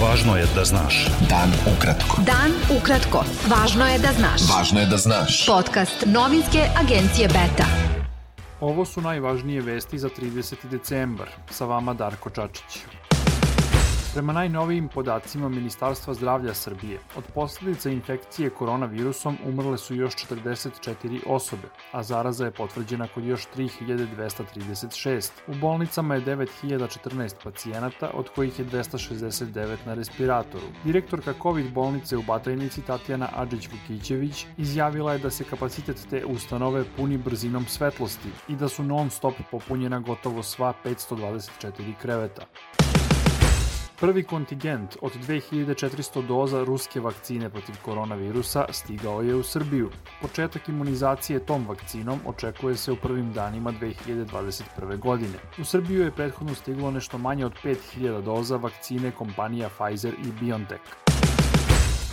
Važno je da znaš. Dan ukratko. Dan ukratko. Važno je da znaš. Važno je da znaš. Podcast novinske agencije Beta. Ovo su najvažnije vesti za 30. decembar. Sa vama Darko Čačić. Prema najnovijim podacima Ministarstva zdravlja Srbije, od posledica infekcije koronavirusom umrle su još 44 osobe, a zaraza je potvrđena kod još 3236. U bolnicama je 9014 pacijenata, od kojih je 269 na respiratoru. Direktorka COVID bolnice u Batajnici Tatjana Adžić-Vukićević izjavila je da se kapacitet te ustanove puni brzinom svetlosti i da su non stop popunjena gotovo sva 524 kreveta. Prvi kontingent od 2400 doza ruske vakcine protiv koronavirusa stigao je u Srbiju. Početak imunizacije tom vakcinom očekuje se u prvim danima 2021. godine. U Srbiju je prethodno stiglo nešto manje od 5000 doza vakcine kompanija Pfizer i BioNTech.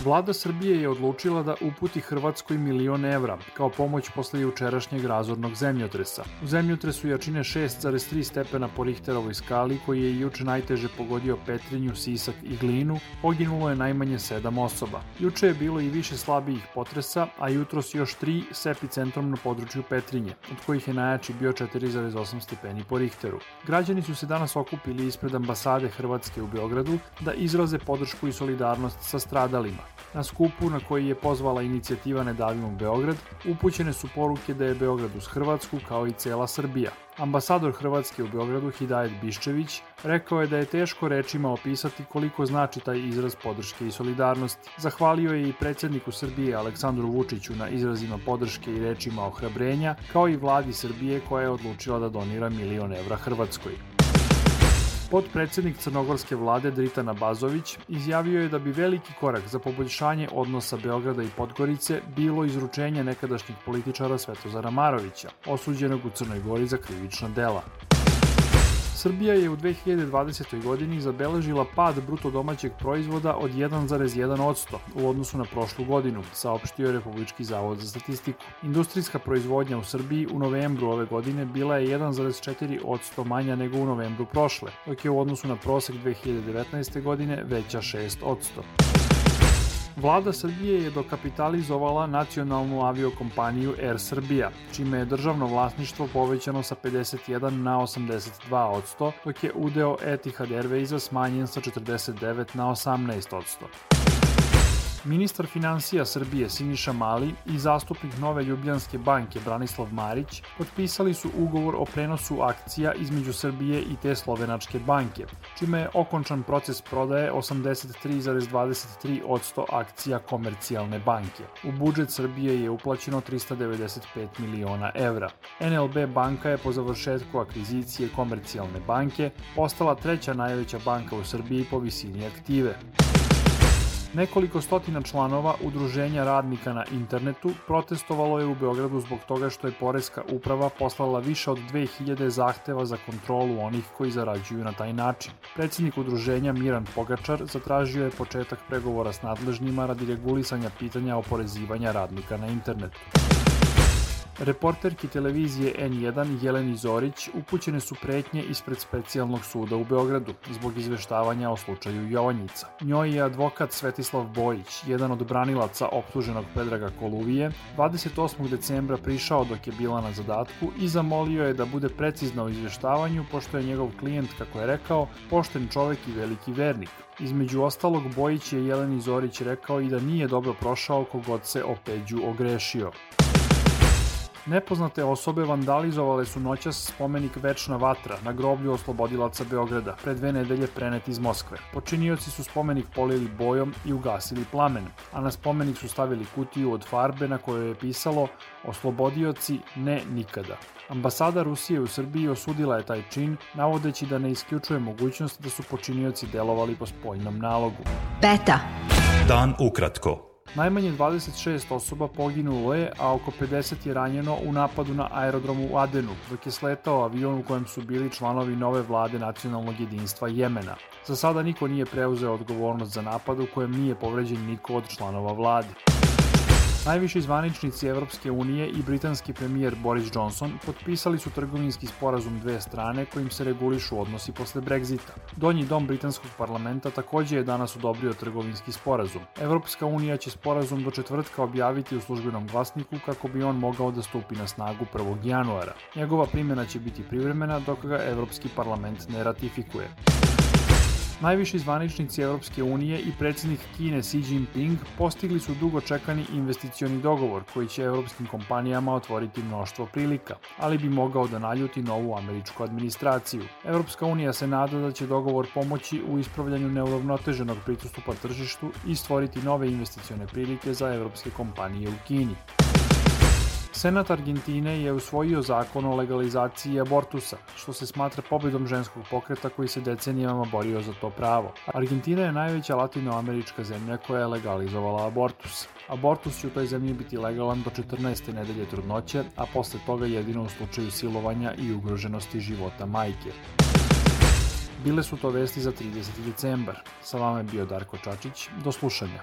Vlada Srbije je odlučila da uputi Hrvatskoj milion evra kao pomoć posle jučerašnjeg razornog zemljotresa. U zemljotresu jačine 6,3 stepena po Richterovoj skali koji je juče najteže pogodio Petrinju, Sisak i Glinu, poginulo je najmanje 7 osoba. Juče je bilo i više slabijih potresa, a jutros još 3 s epicentrom na području Petrinje, od kojih je najjači bio 4,8 stepeni po Richteru. Građani su se danas okupili ispred ambasade Hrvatske u Beogradu da izraze podršku i solidarnost sa stradalima. Na skupu na koji je pozvala inicijativa Ne davimo Beograd, upućene su poruke da je Beograd uz Hrvatsku kao i cela Srbija. Ambasador Hrvatske u Beogradu Hidajet Biščević rekao je da je teško rečima opisati koliko znači taj izraz podrške i solidarnosti. Zahvalio je i predsedniku Srbije Aleksandru Vučiću na izrazima podrške i rečima ohrabrenja, kao i vladi Srbije koja je odlučila da donira milion evra Hrvatskoj. Podpredsednik crnogorske vlade Dritana Bazović izjavio je da bi veliki korak za poboljšanje odnosa Beograda i Podgorice bilo izručenje nekadašnjih političara Svetozara Marovića, osuđenog u Crnoj Gori za krivična dela. Srbija je u 2020. godini zabeležila pad bruto domaćeg proizvoda od 1,1% u odnosu na prošlu godinu, saopštio je Republički zavod za statistiku. Industrijska proizvodnja u Srbiji u novembru ove godine bila je 1,4% manja nego u novembru prošle, dok je u odnosu na prosek 2019. godine veća 6%. Vlada Srbije je dokapitalizovala nacionalnu aviokompaniju Air Srbija, čime je državno vlasništvo povećano sa 51 na 82%, dok je udeo Etihad Airwaysa smanjen sa 49 na 18%. Ministar financija Srbije Siniša Mali i zastupnik Nove Ljubljanske banke Branislav Marić potpisali su ugovor o prenosu akcija između Srbije i te slovenačke banke, čime je okončan proces prodaje 83,23% akcija komercijalne banke. U budžet Srbije je uplaćeno 395 miliona evra. NLB banka je po završetku akvizicije komercijalne banke postala treća najveća banka u Srbiji po visini aktive. Nekoliko stotina članova Udruženja radnika na internetu protestovalo je u Beogradu zbog toga što je Poreska uprava poslala više od 2000 zahteva za kontrolu onih koji zarađuju na taj način. Predsednik udruženja Miran Pogačar zatražio je početak pregovora s nadležnjima radi regulisanja pitanja oporezivanja radnika na internetu. Reporterki televizije N1 Jeleni Zorić upućene su pretnje ispred specijalnog suda u Beogradu zbog izveštavanja o slučaju Jovanjica. Njoj je advokat Svetislav Bojić, jedan od branilaca optuženog Predraga Koluvije, 28. decembra prišao dok je bila na zadatku i zamolio je da bude precizna u izveštavanju pošto je njegov klijent, kako je rekao, pošten čovek i veliki vernik. Između ostalog, Bojić je Jeleni Zorić rekao i da nije dobro prošao kogod se o Peđu ogrešio. Nepoznate osobe vandalizovale su noćas spomenik Večna vatra na groblju oslobodilaca Beograda, pre dve nedelje prenet iz Moskve. Počinioci su spomenik polili bojom i ugasili plamen, a na spomenik su stavili kutiju od farbe na kojoj je pisalo Oslobodioci ne nikada. Ambasada Rusije u Srbiji osudila je taj čin, navodeći da ne isključuje mogućnost da su počinioci delovali po spoljnom nalogu. Beta. Dan ukratko. Najmanje 26 osoba poginulo je, a oko 50 je ranjeno u napadu na aerodromu u Adenu, dok je sletao avion u kojem su bili članovi nove vlade nacionalnog jedinstva Jemena. Za sada niko nije preuzeo odgovornost za napad u kojem nije povređen niko od članova vlade. Najviši zvaničnici Evropske unije i britanski premijer Boris Johnson potpisali su trgovinski sporazum dve strane kojim se regulišu odnosi posle Brexita. Donji dom britanskog parlamenta takođe je danas odobrio trgovinski sporazum. Evropska unija će sporazum do četvrtka objaviti u službenom glasniku kako bi on mogao da stupi na snagu 1. januara. Njegova primjena će biti privremena dok ga Evropski parlament ne ratifikuje. Najviši zvaničnici Evropske unije i predsednik Kine Xi Jinping postigli su dugo čekani investicioni dogovor koji će evropskim kompanijama otvoriti mnoštvo prilika, ali bi mogao da naljuti novu američku administraciju. Evropska unija se nada da će dogovor pomoći u ispravljanju neuravnoteženog pritustupa tržištu i stvoriti nove investicione prilike za evropske kompanije u Kini. Senat Argentine je usvojio zakon o legalizaciji abortusa, što se smatra pobedom ženskog pokreta koji se decenijama borio za to pravo. Argentina je najveća latinoamerička zemlja koja je legalizovala abortus. Abortus će u toj zemlji biti legalan do 14. nedelje trudnoće, a posle toga jedino u slučaju silovanja i ugroženosti života majke. Bile su to vesti za 30. decembar. Sa vama je bio Darko Čačić. Do slušanja.